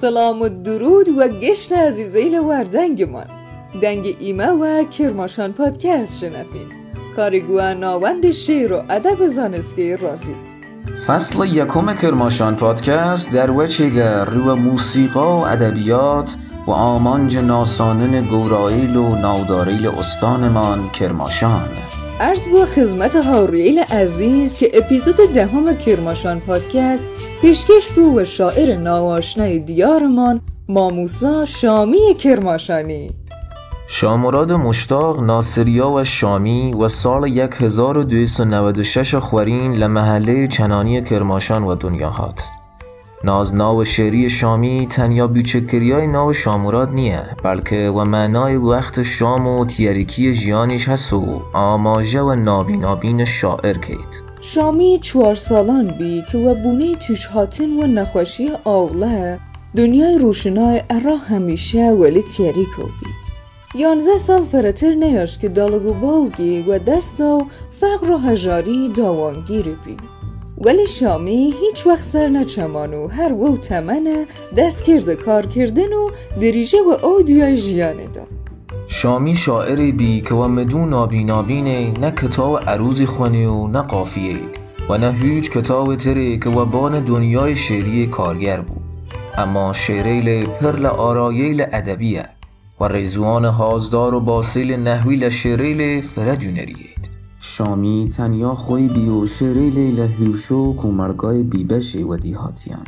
سلام و درود و گشت عزیزیل وردنگمان دنگ ایمه و کرماشان پادکست شنفین کارگوه ناوند شعر و ادب زانسکه رازی. فصل یکم کرماشان پادکست در وچه رو موسیقا و ادبیات و آمانج ناسانن گورایل و ناوداریل استانمان کرماشان. عرض با خدمت هاوریل عزیز که اپیزود دهم کرماشان پادکست پیشکش بو و شاعر ناآشنای دیارمان ماموسا شامی کرماشانی. شامراد مشتاق ناصریا و شامی و سال 1296 خورین لمحله چنانی کرماشان و دنیاهات ناز ناو شعری شامی تنیا بیچکریای ناو شاموراد نیه بلکه و معنای وقت شام و تیریکی جیانیش هست و آماجه و نابی نابین شاعر کید شامی چوار سالان بی که و بونه توش هاتن و نخوشی آوله دنیای روشنای ارا همیشه ولی تیریکو بی. یانزه سال فرتر نیاش که دالگو باوگی و دست داو فقر و داوانگیری بی ولی شامی هیچ وقت سر نچمانو هر وو تمنه دست کرده کار کردن و دریجه و او دیای جیانه شامی شاعری بی که و مدون نابی نابینه نه کتاب عروضی خونی و نه قافیه. و نه هیچ کتاب تری که و بان دنیای شعری کارگر بود. اما شعریل پرل آراییل ادبیه. و ریزوان هازدار و باسیل نحویل شعریل فرجونریید شامی تنیا خوی بی و شعریل لحیرشو کومرگای بیبشی و دیهاتیان.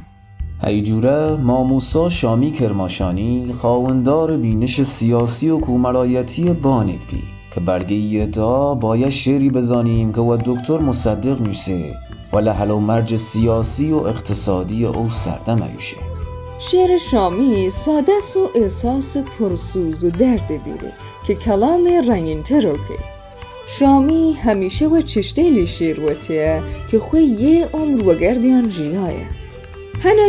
هیجوره ماموسا شامی کرماشانی خاوندار بینش سیاسی و کومرایتی بانید بی که برگه دا باید شعری بزانیم که و دکتر مصدق میشه و لحل و مرج سیاسی و اقتصادی او سردم ایوشه شعر شامی ساده و احساس پرسوز و درد دیره که کلام رنگین تروکه شامی همیشه و چشتیلی شیر وتیه که خوی یه عمر و گردیان جیایه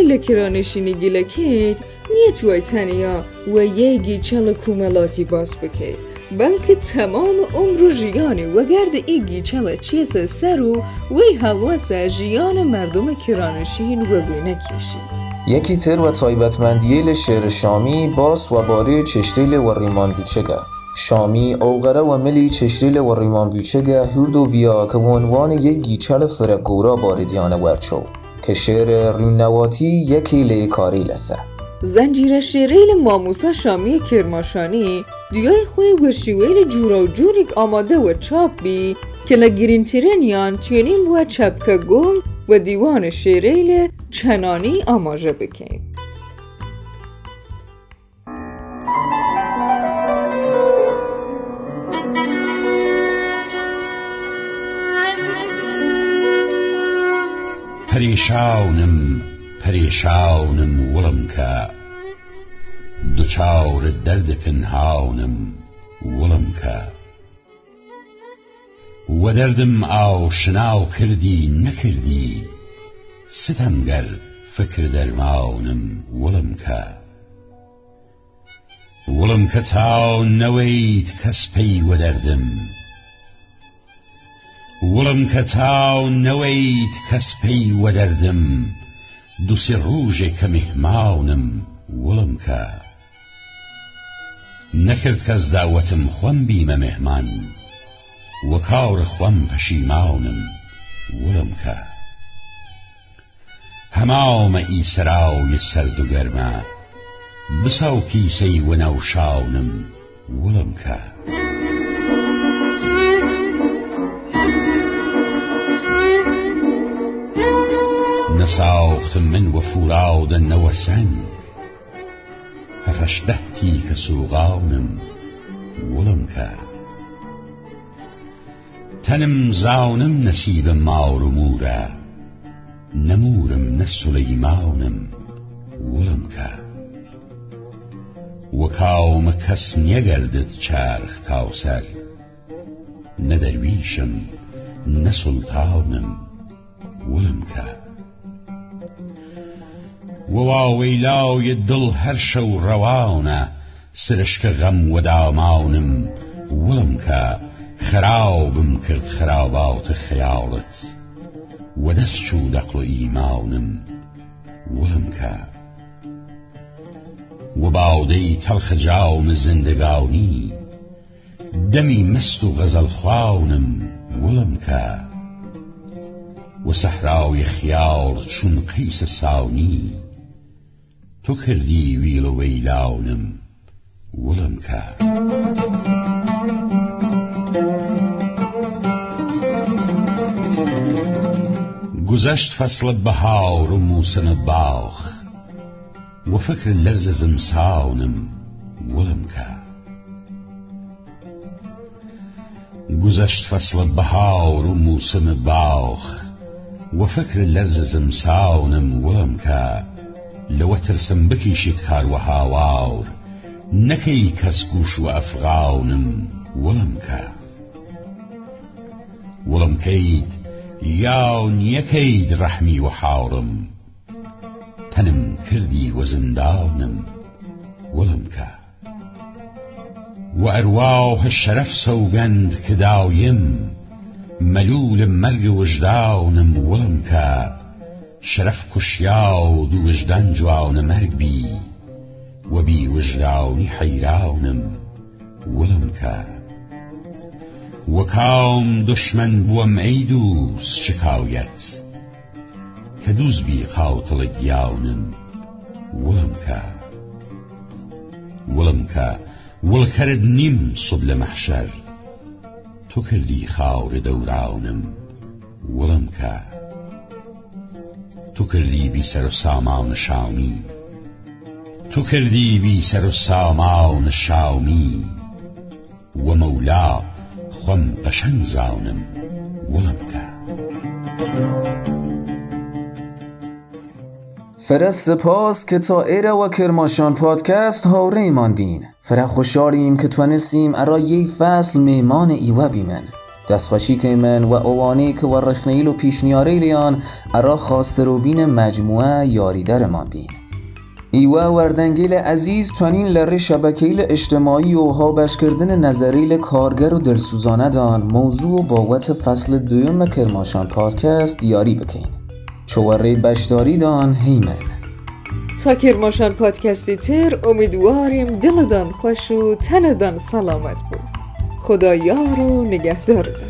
لکرانشینی گیلکید نیه توی تنیا و یه گیچل کوملاتی باز بکه بلکه تمام عمر جیانی و گرد ای گیچل چیز سرو وی حلوسه جیان مردم کرانشین و بینه کشید یکی تر و تایبتمندیل شعر شامی باس و باره چشتیل و ریمان بیچگه شامی اوغره و ملی چشتیل و ریمان بیچگه هردو بیا که عنوان یک گیچل فرگورا باریدیانه ورچو که شعر رینواتی یکی لسه. زنجیره شعریل ماموسا شامی کرماشانی دیای خوی ورشیویل جورا و جوریک آماده و چاپ بی که لگیرین و چپکه گل و دیوان شعریل چنانی پەرێشاونم پەرێشاونم وڵم کە دوچاورت دەردە پنهاونم وڵم کە وە دەردم ئاو شناو کردی نەکردی ستەمگەر فکر دەرماونم وڵم کە وڵم کە تاو نەوەیت کەس پێی وە دەردم. وڵم کە تاو نەوەیت کەس پێی وەدەردم. دووسێ ڕوژێک کە میهماونم وڵم کە نەکرد کەس داوەتم خۆم بیمە مهمان. وە کاڕە خۆم پەشیماونم وڵم کە هەماومە ئیسراوی سەرد و گەرمە. بسە و پیسەی وەنەوشاونم وڵم کە نساختم من وفوراد نوسنگ هفشبهتی كسوغانم ولمكا تنم زاونم نسيب مار مورا نمورم نسليمانم ولمكا وكاوم كس نيگردد چرخ تاوسر ندرویشم نسلطانم ولمكا وواویلاوی دڵ هەر شەو ڕەوانە سرشکە غەم وەدامانم وڵم کە خراوبم کرد خراباتە خەیاڵت وەدەست چوو دەقڵ و ئیمانم وڵم کە و باده تلخ جام زندگانی دمی مست و غزل خوانم ولم که. و صحرای خیال چون قیس سانی تو کردی ویل و ویلانم. ولم که گذشت فصل بهار و موسم باغ و فکر لرز زمسانم. ولم که گذشت فصل بهار و موسم باغ و فکر لرز زمسانم. ولم که لو ترسم بکیشێک و هاوار نکی کس گوش و افغانم ولم که ولم کەیت یاو نیەکەیت رحمی و حارم تنم کردی و زندانم ولم که و ارواح وأرواو سوگند که كداويم ملول مرگ وجدانم ولم که شرف کشیاد وجدان جوان مرگ بی و بی وجدانی حیرانم ولم که و کام دشمن بوم ای دوست شکایت که دوز بی قاتل گیانم ولم که ولم که ول کرد نیم صبل محشر تو کردی خار دورانم ولم که تو کردی بی سر و سامان شامی. تو کردی بی سر و سامان شامی. و مولا خم قشنگ زانم ولم فرا سپاس که تا ایره و کرماشان پادکست هاوره ایمان بین فرا خوشحالیم که توانستیم ارا یه فصل میمان ایوه بیمن دستخوشی که من و اوانی که و رخنیل و پیشنیاره لیان ارا خواست روبین مجموعه یاری درمان بین. ایوه وردنگیل عزیز توانین لره شبکیل اجتماعی و هابش کردن نظریل کارگر و دلسوزانه دان. موضوع و باوت فصل دویم کرماشان پادکست دیاری چواره بشداری دان هیمن تا کرماشان پادکستی تر امیدواریم دلدان خوش و تندان سلامت بود. خدا یار و نگهدارتان